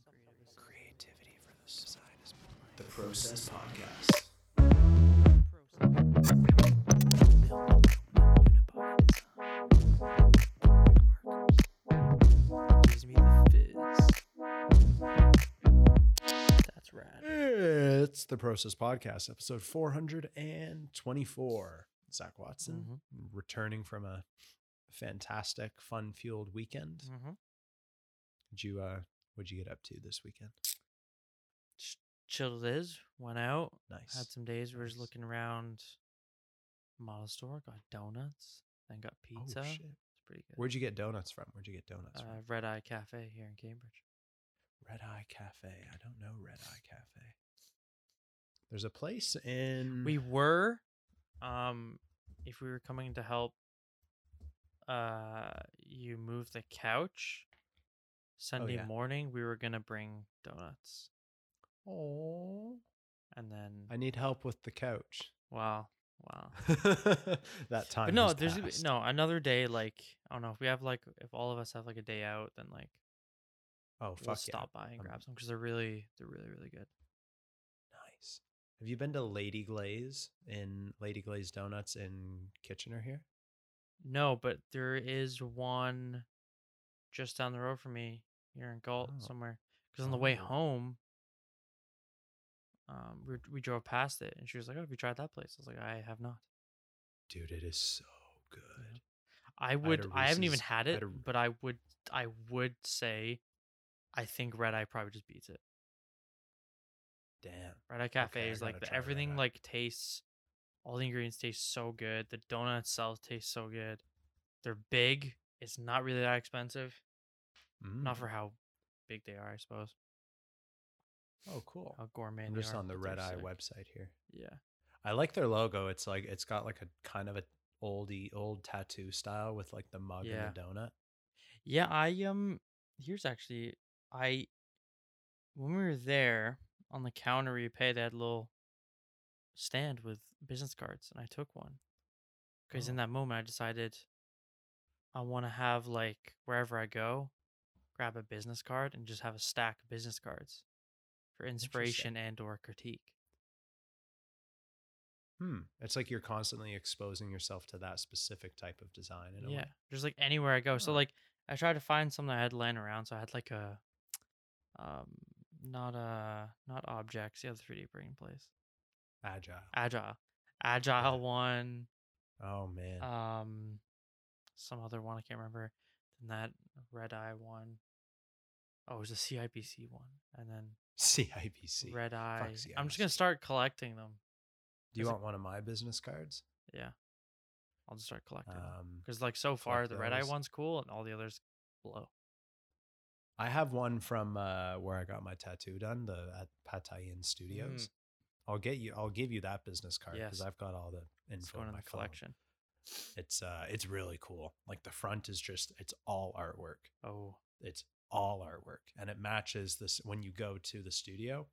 Some creative Creativity for the side is the Process Podcast. Gives me the fizz. That's rad. It's the Process Podcast, episode 424. Zak Watson, Mhm. returning from a fantastic, fun fueled weekend. Mm-hmm. Did you, uh, what'd you get up to this weekend? Chilled it is. Went out. Nice. Had some days. We were just Nice. looking around. Model store. Got donuts. Then got pizza. Oh, it's pretty good. Where'd you get donuts from? Where'd you get donuts uh, from? Red Eye Cafe here in Cambridge. Red Eye Cafe. I don't know Red Eye Cafe. There's a place in. We were, um, if we were coming to help, uh, you move the couch. Oh, Sunday Oh, yeah. morning, we were gonna bring donuts, Oh. and then I need help with the couch. wow, wow. that time. But no, there's passed. no another day. Like I don't know if we have like if all of us have like a day out, then like Oh fuck we'll yeah. stop by and I'm- grab some because they're really they're really really good. Nice. Have you been to Lady Glaze in Lady Glaze Donuts in Kitchener here? No, but there is one just down the road from me here in Galt Oh. somewhere. Because on the way Oh. home, um, we we drove past it, and she was like, "Oh, have you tried that place?" I was like, "I have not." Dude, it is so good. I would. I haven't even had it, a- but I would. I would say, I think Red Eye probably just beats it. Damn. Red Eye Cafe Okay, is like the, everything like tastes. All the ingredients taste so good. The donut itself tastes so good. They're big. It's not really that expensive. Not Mm. for how big they are, I suppose. Oh, cool. How gourmet. I'm just are, on the Red Eye sick. website here. Yeah. I like their logo. It's like it's got like a kind of a oldie old tattoo style with like the mug Yeah. and the donut. Yeah, I um here's actually I when we were there on the counter you pay that little stand with business cards and I took one. Because in Oh. that moment I decided I want to have like wherever I go, grab a business card and just have a stack of business cards for inspiration and or critique. Hmm. It's like you're constantly exposing yourself to that specific type of design. In a Yeah. way. Just like anywhere I go. So like I tried to find something I had laying around. So I had like a um not uh not objects, Yeah, the other 3D printing place. Agile. Agile. Agile one. Oh man. Um some other one, I can't remember. Then that red eye one. Oh, it was a CIBC one. And then CIBC. red eye. CIBC. I'm just gonna start collecting them. Do you Is it- want one of my business cards? Yeah. I'll just start collecting them. Um, Because like so far the red eye one's cool and all the others blow. I have one from uh, where I got my tattoo done, the at Patayan Studios. I'll get you. I'll give you that business card because Mm. Yes. I've got all the It's info going in my collection. It's uh, it's really cool. Like the front is just, it's all artwork. Oh. It's all artwork, and it matches this when you go to the studio.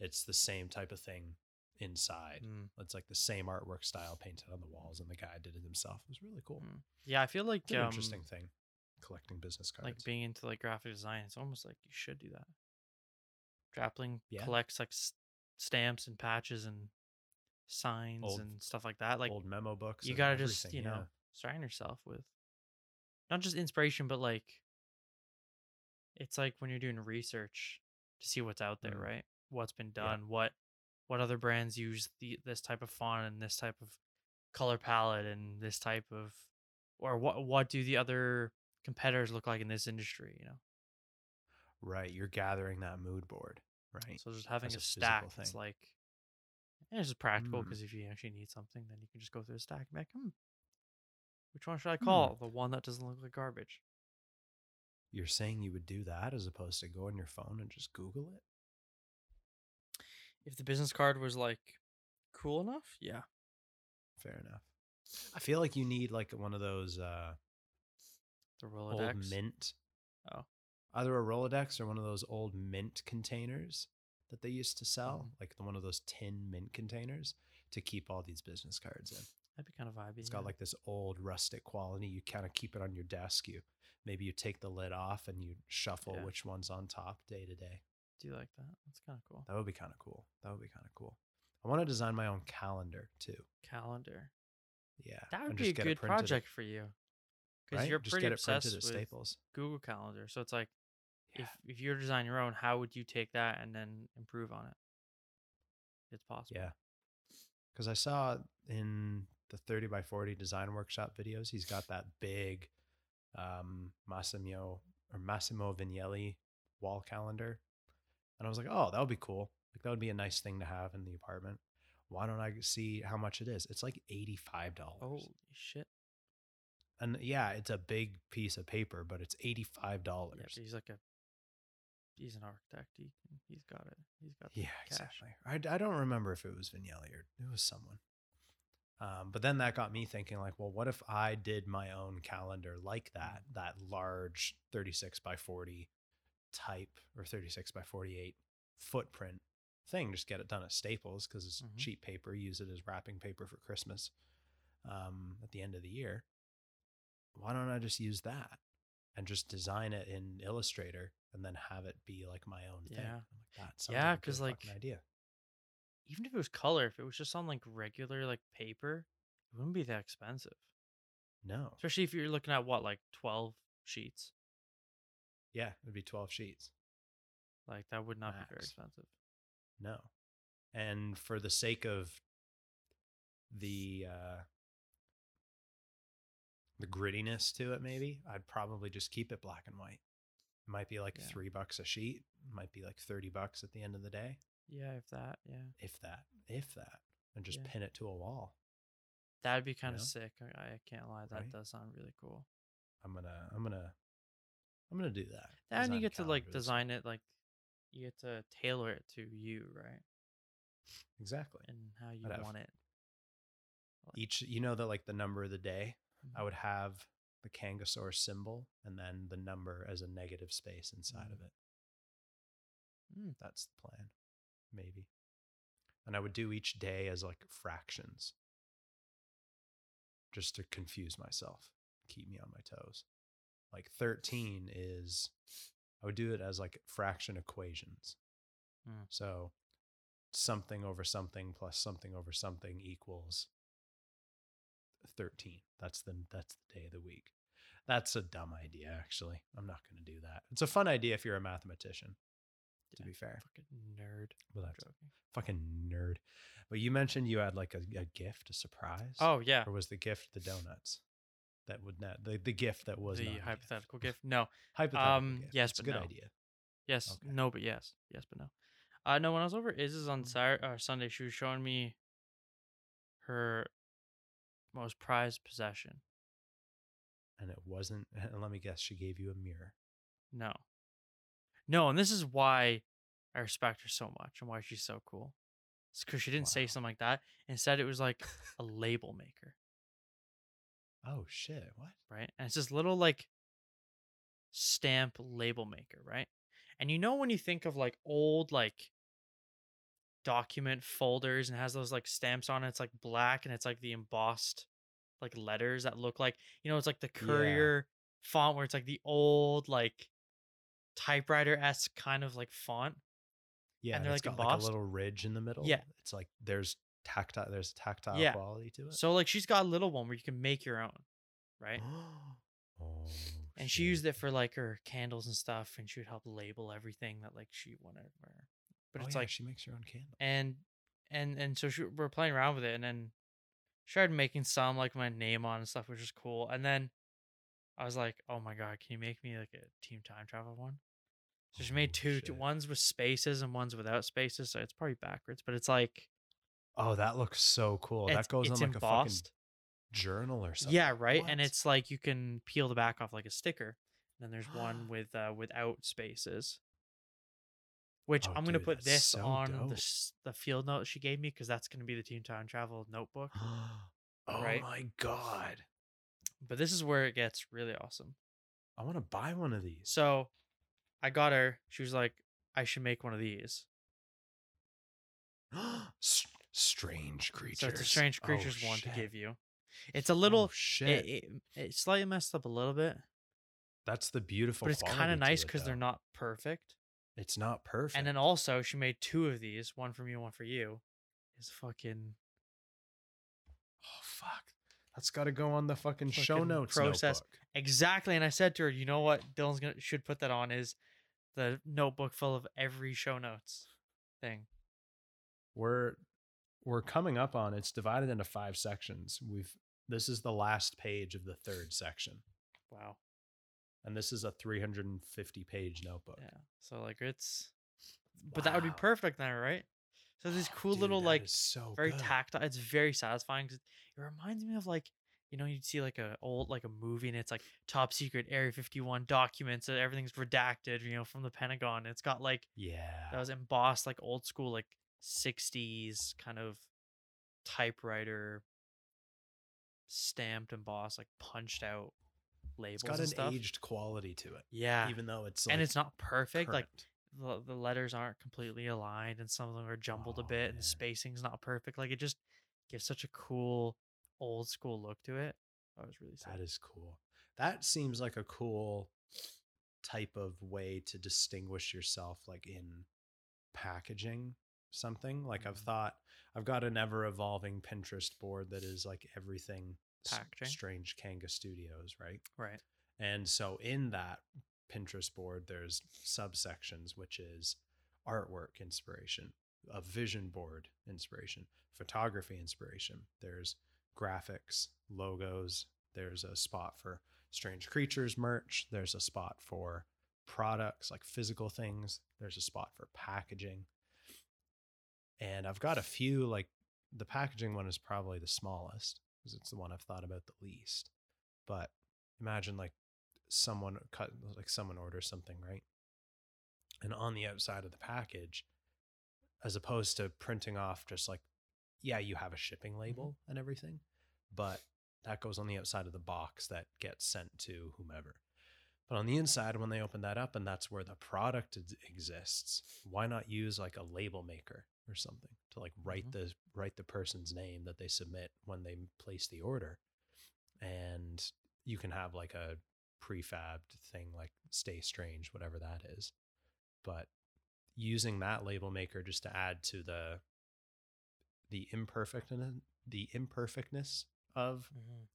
It's the same type of thing inside. mm, It's like the same artwork style painted on the walls, and the guy did it himself. It was really cool. mm. Yeah, I feel like It's an um, interesting thing, collecting business cards. like being into like graphic design it's almost like you should do that Draplin Yeah. collects like stamps and patches and signs Old- and stuff like that like old memo books. you gotta just you know yeah. surround yourself with not just inspiration but like it's like when you're doing research to see what's out there Mm. right what's been Yeah. done what what other brands use the this type of font and this type of color palette and this type of or what what do the other competitors look like in this industry you know Right, you're gathering that mood board, right? So just having as a, a physical stack, it's thing. like and it's just practical Mm. because if you actually need something, then you can just go through the stack and be like, hmm, which one should I Hmm. call? The one that doesn't look like garbage. You're saying you would do that as opposed to go on your phone and just Google it? If the business card was like cool enough, yeah. Fair enough. I feel like you need like one of those uh The old Rolodex. mint. Oh. Either a Rolodex or one of those old mint containers that they used to sell, Mhm. like the, one of those tin mint containers to keep all these business cards in. That'd be kind of vibey. It's yeah. got like this old rustic quality. You kind of keep it on your desk. You maybe you take the lid off and you shuffle Yeah. which one's on top day to day. Do you like that? That's kind of cool. That would be kind of cool. That would be kind of cool. I want to design my own calendar too. Calendar. Yeah, That would be a just get it good project for you. Because right? you're just pretty get it obsessed printed with Staples. Google Calendar. So it's like Yeah. If if you design your own, how would you take that and then improve on it? It's possible. Yeah. Because I saw in the 30 by 40 design workshop videos, he's got that big um, Massimo or Massimo Vignelli wall calendar. And I was like, oh, that would be cool. Like, that would be a nice thing to have in the apartment. Why don't I see how much it is? It's like $85. Holy shit. And yeah, it's a big piece of paper, but it's $85. Yeah, he's like a he's an architect. He can, he's got it. He's got the Yeah, cash. exactly. I, I don't remember if it was Vignelli or it was someone. Um, but then that got me thinking, like, well, what if I did my own calendar like that, that large 36 by 40 type or 36 by 48 footprint thing? Just get it done at Staples because it's Mhm. cheap paper. Use it as wrapping paper for Christmas um, at the end of the year. Why don't I just use that and just design it in Illustrator and then have it be like my own thing? Yeah. Like, Yeah, like a good 'cause, like, fucking idea. Even if it was color, if it was just on like regular like paper, it wouldn't be that expensive. No. Especially if you're looking at what like twelve sheets. Yeah, it would be 12 sheets. Like that would not be very expensive. No. And for the sake of the uh the grittiness to it maybe, I'd probably just keep it black and white. It might be like Yeah. 3 bucks a sheet, it might be like 30 bucks at the end of the day, Yeah, if that, yeah. if that, if that, and just Yeah. pin it to a wall. That'd be kind of know? sick. I, I can't lie. That Right? does sound really cool. I'm to I'm to I'm to do that. And you Design get to like design it like you get to tailor it to you, right? Exactly. And how you I'd have want it. Like, Each you know that like the number of the day, I Mhm. would have the Kangasaur symbol and then the number as a negative space inside of Mm. it. Mm. That's the plan, maybe. And I would do each day as like fractions just to confuse myself, keep me on my toes. Like 13 is, I would do it as like fraction equations. Mm. So something over something plus something over something equals 13. That's the that's the day of the week. That's a dumb idea actually. I'm not going to do that. It's a fun idea if you're a mathematician, to Yeah, be fair. Fucking nerd. Well, that's joking. fucking nerd. But you mentioned you had like a, a gift, a surprise. Oh yeah. Or was the gift the donuts? That would not the, the gift that was the not a gift. hypothetical gift. No. Hypothetical Um, gift. yes, it's a but good no. idea. Yes. Okay. No, but yes. Yes, but no. Uh no, when I was over Iz's on Mm. Saturday or Sunday, she was showing me her most prized possession. And it wasn't. And let me guess, she gave you a mirror. No. No, and this is why I respect her so much and why she's so cool. It's because she didn't say something like that. Instead, it was like a label maker, Oh shit! What? right? And it's this little like stamp label maker, right? And you know when you think of like old like document folders and has those like stamps on it, it's like black and it's like the embossed like letters that look like you know it's like the Yeah. courier font where it's like the old like typewriter esque kind of like font. Yeah, And they're, it's like, got like a little ridge in the middle. Yeah. it's like there's tactile. There's tactile Yeah. quality to it. So like she's got a little one where you can make your own, right? oh, and she used it for like her candles and stuff, and she would help label everything that like she wanted. Where, but Oh, it's yeah, like she makes her own candle. and and and so she, we're playing around with it, and then she started making some like my name on and stuff, which is cool. And then I was like, oh my god, can you make me like a team time travel one? So she made two, two ones with spaces and ones without spaces. So it's probably backwards, but it's like Oh, that looks so cool. that goes on like embossed. a fucking journal or something. Yeah, right. And it's like you can peel the back off like a sticker. And then there's one with uh without spaces. Which Oh, I'm gonna put this so on dope. the the field note she gave me because that's gonna be the Team Time Travel notebook. oh Right? my god! But this is where it gets really awesome. I want to buy one of these. So I got her. She was like, I should make one of these. S- strange creatures. So it's a strange Oh, creatures one to give you. It's a Oh, little. shit. It, it, it slightly messed up a little bit, That's the beautiful. but it's kind of nice because they're not perfect. It's not perfect. And then also she made two of these, one for me, one for you. Is fucking oh fuck, that's got to go on the fucking, show notes process. notebook. exactly. And I said to her, you know what, Dylan's gonna should put that on is the notebook full of every show notes thing. We're we're coming up on. It's divided into five sections. We've this is the last page of the third section, Wow. And this is a 350 page notebook. Yeah. So like it's, but that would be perfect now, right? So these Oh, cool dude, little like so very good. tactile. It's very satisfying 'cause it reminds me of like you know you'd see like a old like a movie and it's like top secret Area 51 documents and everything's redacted you know from the Pentagon. It's got like Yeah. that was embossed like old school like 60s kind of typewriter stamped embossed like punched out labels it's got an stuff. aged quality to it, yeah. even though it's and it's not perfect like the, the letters aren't completely aligned and some of them are jumbled a Oh, bit and the spacing's not perfect like it just gives such a cool old school look to it that was really sick. That is cool. That seems like a cool type of way to distinguish yourself, like in packaging something. Like I've Mhm. thought, I've got an ever evolving Pinterest board that is like everything Packaging. Strange Kanga Studios, right? right And so in that Pinterest board, there's subsections, which is artwork inspiration, a vision board inspiration, photography inspiration. There's graphics, logos. There's a spot for strange creatures merch. There's a spot for products like physical things. There's a spot for packaging. And I've got a few, like the packaging one is probably the smallest because it's the one I've thought about the least. But imagine like someone cut like someone orders something right? And on the outside of the package as opposed to printing off just like yeah you have a shipping mm-hmm. label and everything but that goes on the outside of the box that gets sent to whomever. But on the inside when they open that up and that's where the product exists why not use like a label maker or something to like write Mhm. the write the person's name that they submit when they place the order and you can have like a prefabbed thing like stay strange whatever that is but using that label maker just to add to the the imperfect the imperfectness of Mhm.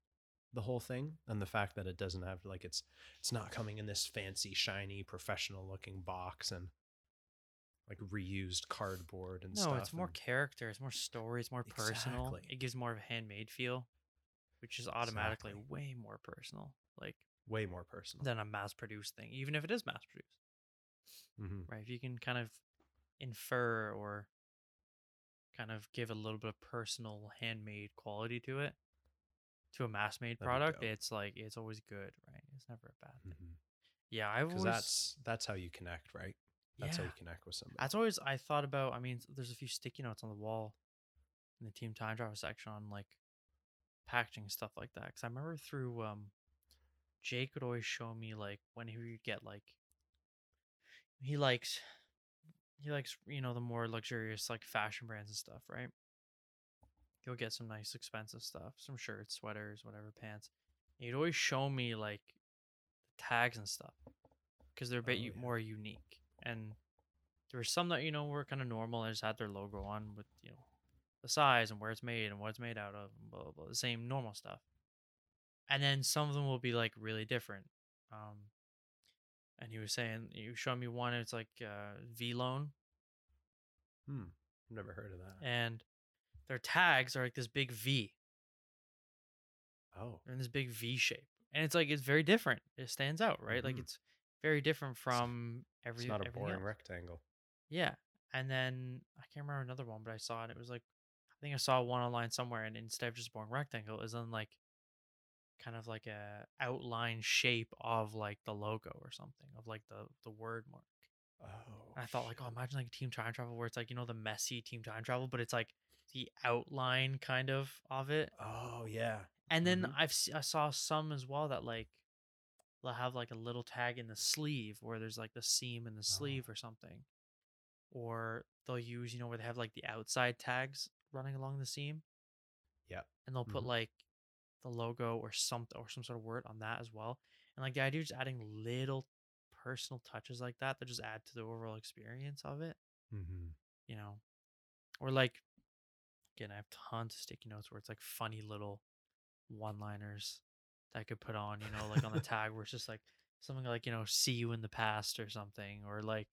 the whole thing and the fact that it doesn't have like it's it's not coming in this fancy shiny professional looking box and like reused cardboard and no stuff No, it's more and- character it's more story it's more personal Exactly. it gives more of a handmade feel which is automatically Exactly. way more personal like way more personal than a mass produced thing even if it is mass produced hmm right? If you can kind of infer or kind of give a little bit of personal handmade quality to it, to a mass made product, it's like it's always good, right? It's never a bad thing. because Yeah, I've always that's that's how you connect right that's how you connect with somebody That's always I thought about. I mean, there's a few sticky notes on the wall in the team time travel section on like packaging stuff like that. Because I remember through um, Jake would always show me like when he would get like he likes he likes you know the more luxurious like fashion brands and stuff, right? He'll get some nice expensive stuff, some shirts, sweaters, whatever, pants. He'd always show me like the tags and stuff because they're a bit Oh, yeah. more unique and there were some that you know were kind of normal and just had their logo on with you know the size and where it's made and what it's made out of and blah blah blah the same normal stuff. And then some of them will be like really different um and he was saying you showed me one it's like uh Vlone hmm never heard of that. And their tags are like this big v. Oh. They're this big v shape. And it's like it's very different. It stands out right? Like Mhm. it's very different from every it's not a boring else. rectangle Yeah. And then I can't remember another one, but I saw it. It was like I think I saw one online somewhere, and instead of just boring rectangle, is then like kind of like a outline shape of like the logo or something of like the the word mark. oh And I thought like, oh, imagine like a team time travel where it's like you know the messy team time travel, but it's like the outline kind of of it. oh yeah And then Mhm. I've I saw some as well that like they'll have like a little tag in the sleeve where there's like the seam in the sleeve or something. Or they'll use, you know, where they have like the outside tags running along the seam. Yeah. And they'll put Mhm. like the logo or something or some sort of word on that as well. And like the idea of just adding little personal touches like that that just add to the overall experience of it, Mm-hmm. you know. Or like again, I have tons of sticky notes where it's like funny little one liners that I could put on, you know, like on the tag where it's just like something like, you know, see you in the past or something. Or like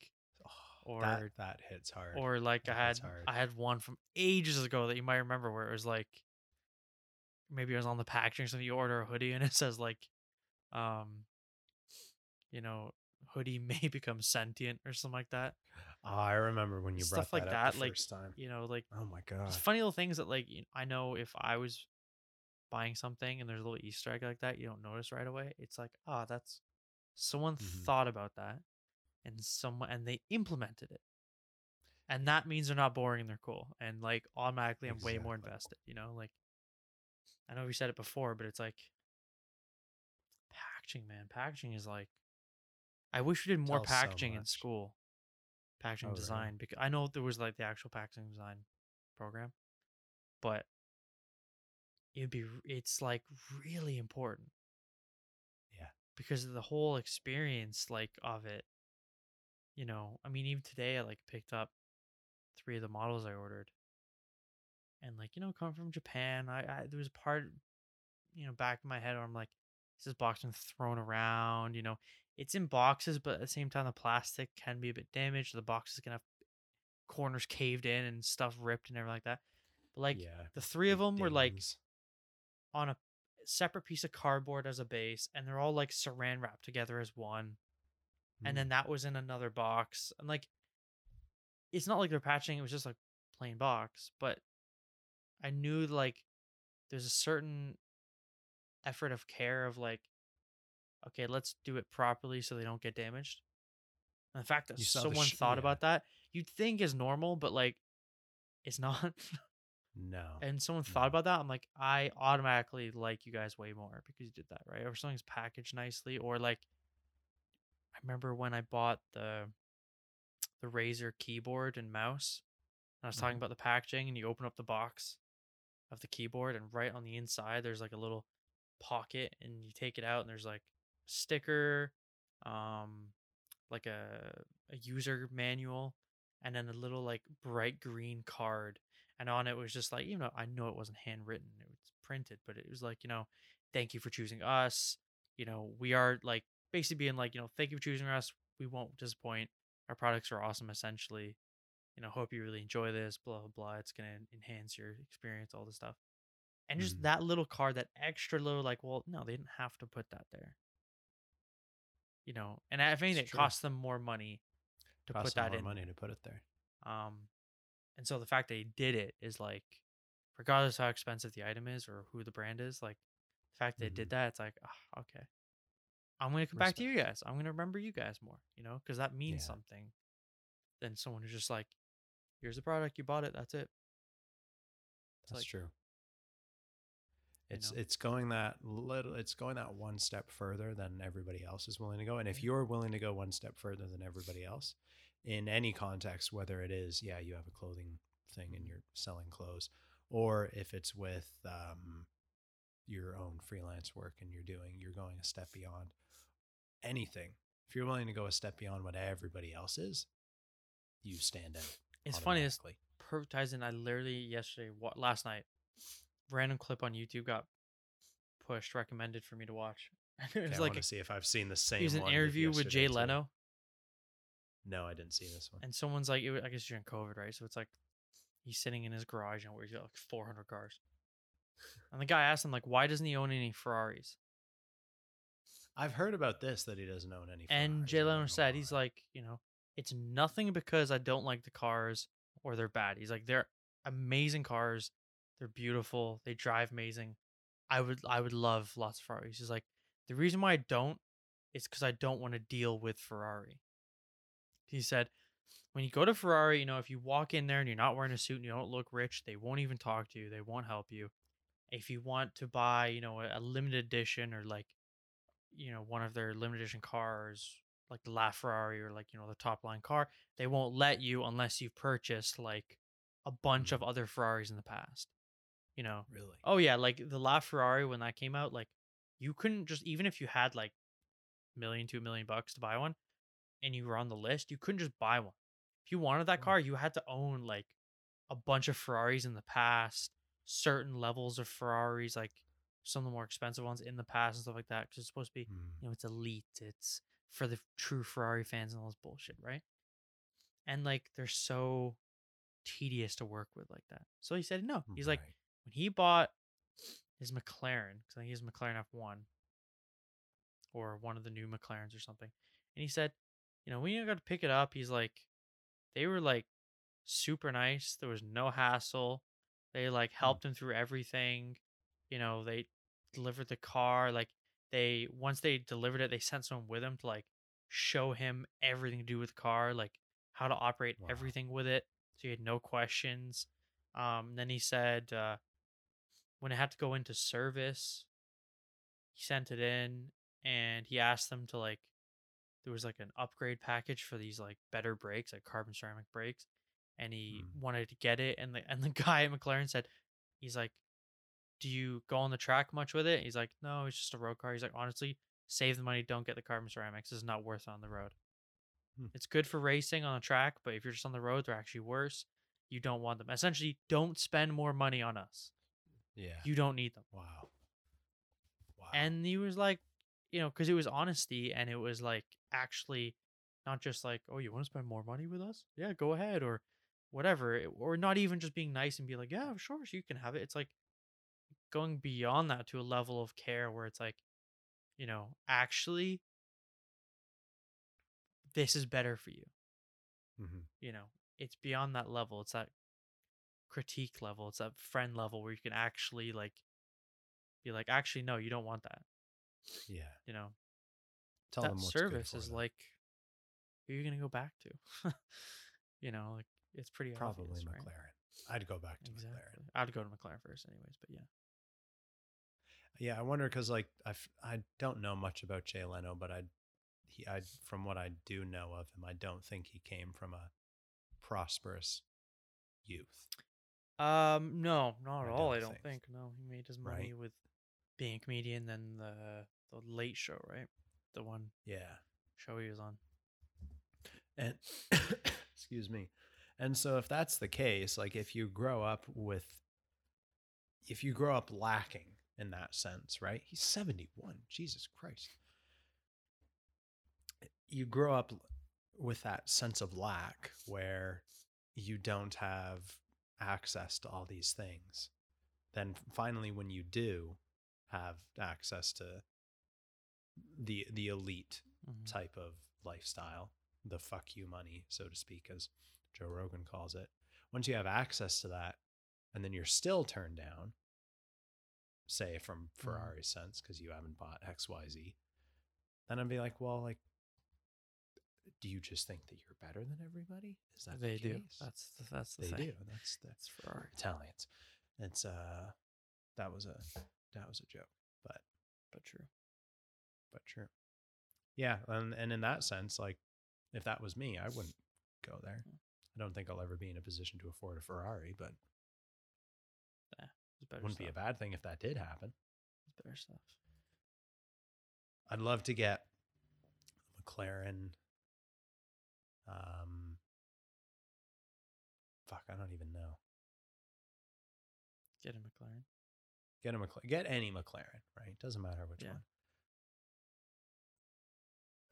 Oh, that Or- that hits hard. or like I had. I had one from ages ago that you might remember where it was like maybe it was on the packaging or something. You order a hoodie and it says like um you know hoodie may become sentient or something like that. oh, I remember when you Stuff brought like that, that, like, time. You know, like Oh my god. funny little things that like you I know if I was buying something and there's a little Easter egg like that, you don't notice right away. It's like, oh, that's someone Mhm. thought about that and someone and they implemented it. And that means they're not boring and they're cool. And like automatically I'm way more invested, you know? Like I know we said it before, but it's like packaging, man. Packaging is like I wish we did more Tells so packaging in school. Packaging Oh, really? design. Because I know there was like the actual packaging design program, but it'd be it's like really important. Yeah. Because of the whole experience like of it. You know, I mean even today I like picked up three of the models I ordered. And like, you know, come from Japan. I, I there was a part you know, back in my head where I'm like, is this box been thrown around? You know, it's in boxes, but at the same time the plastic can be a bit damaged. The box is gonna have corners caved in and stuff ripped and everything like that. But like yeah. the three of them were like dings. On a separate piece of cardboard as a base, and they're all like saran wrapped together as one. Mm. And then that was in another box, and like, it's not like they're patching; it was just like plain box. But I knew like there's a certain effort of care of like, okay, let's do it properly so they don't get damaged. And the fact that You saw the someone sh- thought yeah. about that, you'd think is normal, but like, it's not. no. and someone No. thought about that, I'm like, I automatically like you guys way more because you did that, right? Or something's packaged nicely, or like, I remember when I bought the the Razer keyboard and mouse. And I was talking Mhm. about the packaging, and you open up the box of the keyboard, and right on the inside, there's like a little pocket, and you take it out, and there's like a sticker, um, like a a user manual, and then a little like bright green card and on it was just like you know i know it wasn't handwritten it was printed but it was like you know thank you for choosing us. You know we are like basically being like you know thank you for choosing us. We won't disappoint. Our products are awesome essentially. You know hope you really enjoy this blah blah blah. It's going to enhance your experience all this stuff. And just Mhm. that little card that extra little like well no they didn't have to put that there. You know and if anything it costs them more money to Cost put them that more in money to put it there. um, and so the fact that he did it is like, regardless how expensive the item is or who the brand is, like the fact that they did that, it's like, ah, okay, I'm gonna come back to you guys. I'm gonna remember you guys more, you know, because that means Yeah. something. Than someone who's just like, here's the product, you bought it, that's it. It's That's like, true. you It's know? it's going that little it's going that one step further than everybody else is willing to go. And if you're willing to go one step further than everybody else, in any context, whether it is, yeah, you have a clothing thing and you're selling clothes, or if it's with um, your own freelance work and you're doing, you're going a step beyond anything. If you're willing to go a step beyond what everybody else is, you stand out. It's funny. This automatically. perfect in. I literally yesterday, what last night, random clip on YouTube got pushed, recommended for me to watch. it Okay, was I want to see if I've seen the same. it was an interview with Jay too. Leno. No, I didn't see this one. and someone's like, it, wa- I guess during COVID, right? So it's like he's sitting in his garage and where he's got like 400 cars. And the guy asked him like, why doesn't he own any Ferraris? I've heard about this that he doesn't own any. And Ferraris, Jay don't Leno said he's why. like, you know, it's nothing because I don't like the cars or they're bad. He's like, they're amazing cars, they're beautiful, they drive amazing. I would I would love lots of Ferraris. He's like, the reason why I don't is because I don't want to deal with Ferrari. He said, when you go to Ferrari, you know, if you walk in there and you're not wearing a suit and you don't look rich, they won't even talk to you. They won't help you. If you want to buy, you know, a, a limited edition or like, you know, one of their limited edition cars, like the LaFerrari or like, you know, the top line car, they won't let you unless you've purchased like a bunch of mm. other Ferraris in the past. You know, really. Oh yeah, like the LaFerrari when that came out, like you couldn't just even if you had like million, two million bucks to buy one, and you were on the list, you couldn't just buy one. If you wanted that Oh. car, you had to own like a bunch of Ferraris in the past, certain levels of Ferraris, like some of the more expensive ones in the past and stuff like that. Because it's supposed to be, Mm. you know, it's elite. It's for the true Ferrari fans and all this bullshit, right? And like they're so tedious to work with like that. So he said no. He's like when he bought his McLaren, because I think he's McLaren F1 or one of the new McLarens or something. And he said, you know, when you got to pick it up, he's like, they were like super nice. There was no hassle. They like helped him through everything. You know, they delivered the car. Like they once they delivered it, they sent someone with him to like show him everything to do with the car, like how to operate Wow. everything with it. So he had no questions. Um, then he said uh, when it had to go into service, he sent it in and he asked them to like there was like an upgrade package for these like better brakes, like carbon ceramic brakes, and he Mm. wanted to get it. And the and the guy at McLaren said, he's like, "Do you go on the track much with it?" He's like, "No, it's just a road car." He's like, "Honestly, save the money. Don't get the carbon ceramics. It's not worth it on the road. Hmm. It's good for racing on a track, but if you're just on the road, they're actually worse. You don't want them. Essentially, don't spend more money on us. Yeah. You don't need them." wow. Wow. and he was like you know because it was honesty and it was like actually not just like oh you want to spend more money with us? Yeah go ahead or whatever or not even just being nice and be like yeah sure you can have it. It's like going beyond that to a level of care where it's like you know actually this is better for you. Mhm. you know it's beyond that level it's that critique level it's that friend level where you can actually like be like actually no you don't want that yeah. you know Tell that them what's service is them. like who are you gonna go back to you know like it's pretty probably obvious, right? McLaren. I'd go back to exactly McLaren. i'd go to mclaren first anyways but yeah Yeah, I wonder because like I I don't know much about Jay Leno, but I he I from what I do know of him, I don't think he came from a prosperous youth. um no not at I all don't i don't think. think no he made his Right. money with being a comedian then the the late show right the one Yeah, show he was on and excuse me, and so if that's the case, like if you grow up with, if you grow up lacking in that sense, right? He's seventy one. Jesus Christ. You grow up with that sense of lack where you don't have access to all these things. Then finally, when you do have access to the the elite Mhm. type of lifestyle, the fuck you money, so to speak, as Joe Rogan calls it. Once you have access to that, and then you're still turned down, say from Ferrari's sense, because you haven't bought XYZ, then I'd be like, well, like, do you just think that you're better than everybody? Is that they the do that's the, that's the they thing do. That's that's ferrari Italians. It's uh, that was a that was a joke, but but true but true. Yeah, and and in that sense, like if that was me, I wouldn't go there. I don't think I'll ever be in a position to afford a Ferrari, but better wouldn't be a bad thing if that did happen. There's better stuff I'd love to get a McLaren. Um, fuck, I don't even know. get a mclaren Get a McLaren. Get any McLaren, right? Doesn't matter which Yeah. one.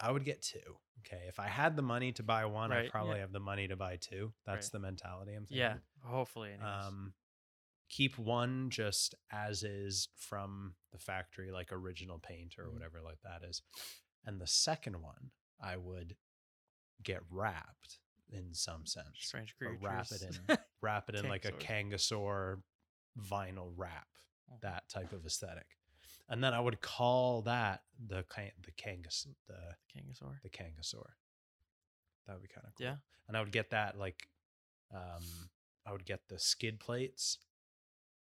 I would get two. Okay, if I had the money to buy one, Right, I yeah. probably have the money to buy two. That's Right. the mentality I'm thinking. yeah hopefully anyways. um keep one just as is from the factory like original paint or Mhm. whatever like that is and the second one i would get wrapped in some sense strange or creatures wrap it in wrap it in like a kangasaur vinyl wrap Mhm. that type of aesthetic and then i would call that the the kangas the kangasaur. the kangasaur. That would be kind of cool. Yeah. And I would get that like um I would get the skid plates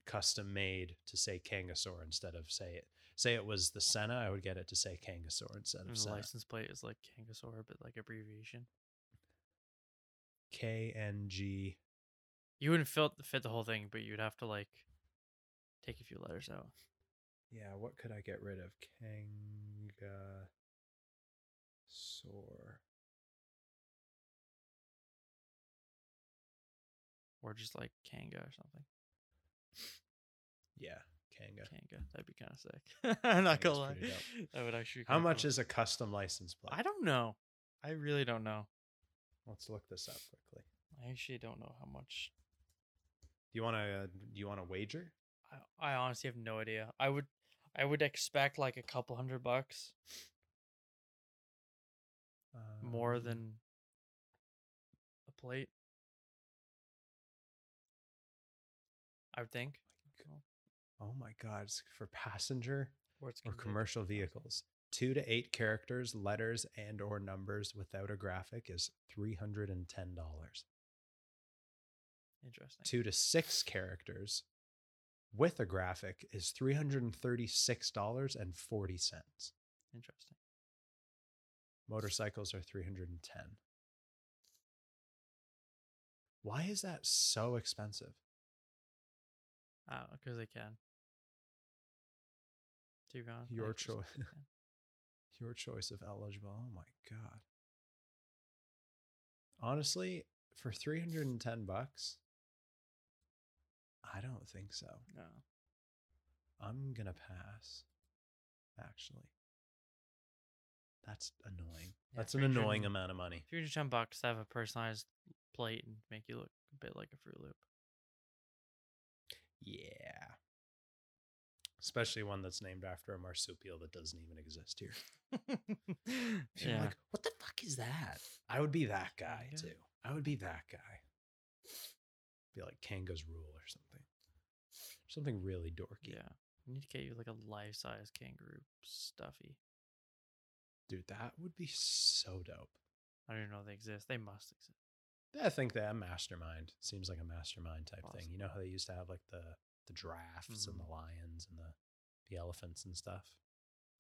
custom made to say Kangasaur instead of say it say it was the Senna, I would get it to say Kangasaur instead and of the Senna. license plate is like kangasaur but like abbreviation. K N G you wouldn't fit fit the whole thing but you'd have to like take a few letters out Yeah, what could I get rid of? Kanga Soar. or just like Kanga or something. Yeah, Kanga. Kanga, that'd be kind of sick. I'm not gonna lie, that would actually. How much cool. is a custom license plate? I don't know. I really don't know. Let's look this up quickly. I actually don't know how much. Do you want to? Uh, do you want to wager? I, I honestly have no idea. I would, I would expect like a couple hundred bucks more Um, than a plate. I would think. Oh my God! It's for passenger Or or commercial vehicles. Two to eight characters, letters, and or numbers without a graphic is three hundred and ten dollars. Interesting. Two to six characters with a graphic is three hundred and thirty-six dollars and forty cents. Interesting. Motorcycles are 310. Why is that so expensive? Oh, because they can. Be honest, I Your choice. Your choice of eligible. Oh my god. Honestly, for 310 bucks, I don't think so. No. I'm going to pass. Actually. That's annoying. Yeah, That's an annoying amount of money. 310 bucks to have a personalized plate and make you look a bit like a Fruit Loop. Yeah. Especially one that's named after a marsupial that doesn't even exist here. Yeah. like, what the fuck is that? I would be that guy Kanga? too. I would be that guy. Be like Kanga's rule or something. Something really dorky. yeah. You need to get you like a life size kangaroo stuffy. Dude, that would be so dope. I don't even know they exist. They must exist. I think that mastermind seems like a mastermind type thing. You know how they used to have like the the giraffes and Mhm. the lions and the the elephants and stuff.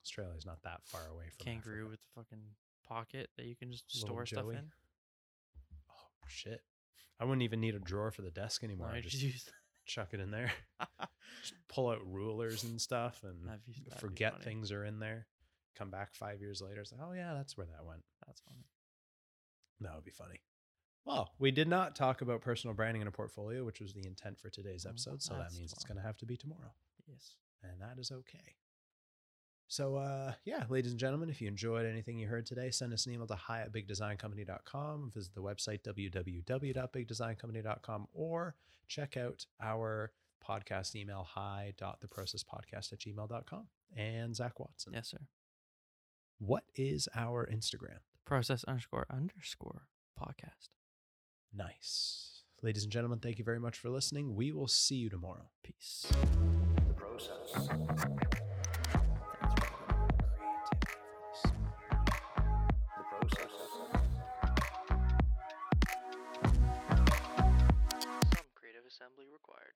Australia's not that far away from Kangaroo Africa. with the fucking pocket that you can just Little store stuff in. Oh shit! I wouldn't even need a drawer for the desk anymore. I just you use chuck it in there. just pull out rulers and stuff and That'd be- that'd be forget funny. things are in there. Come back five years later, it's like, oh yeah, that's where that went. That's funny. That would be funny. Well, we did not talk about personal branding in a portfolio, which was the intent for today's Oh, episode. So that that's means it's going to have to be tomorrow, Yes. and that is okay. So, uh, yeah, ladies and gentlemen, if you enjoyed anything you heard today, send us an email to hi at bigdesigncompany.com, visit the website www.bigdesigncompany.com, or check out our podcast email hi.theprocesspodcast at gmail.com. And Zak Watson. Yes, sir. What is our Instagram? The Process underscore underscore podcast. Nice. Ladies and gentlemen, thank you very much for listening. We will see you tomorrow. Peace. The process. required.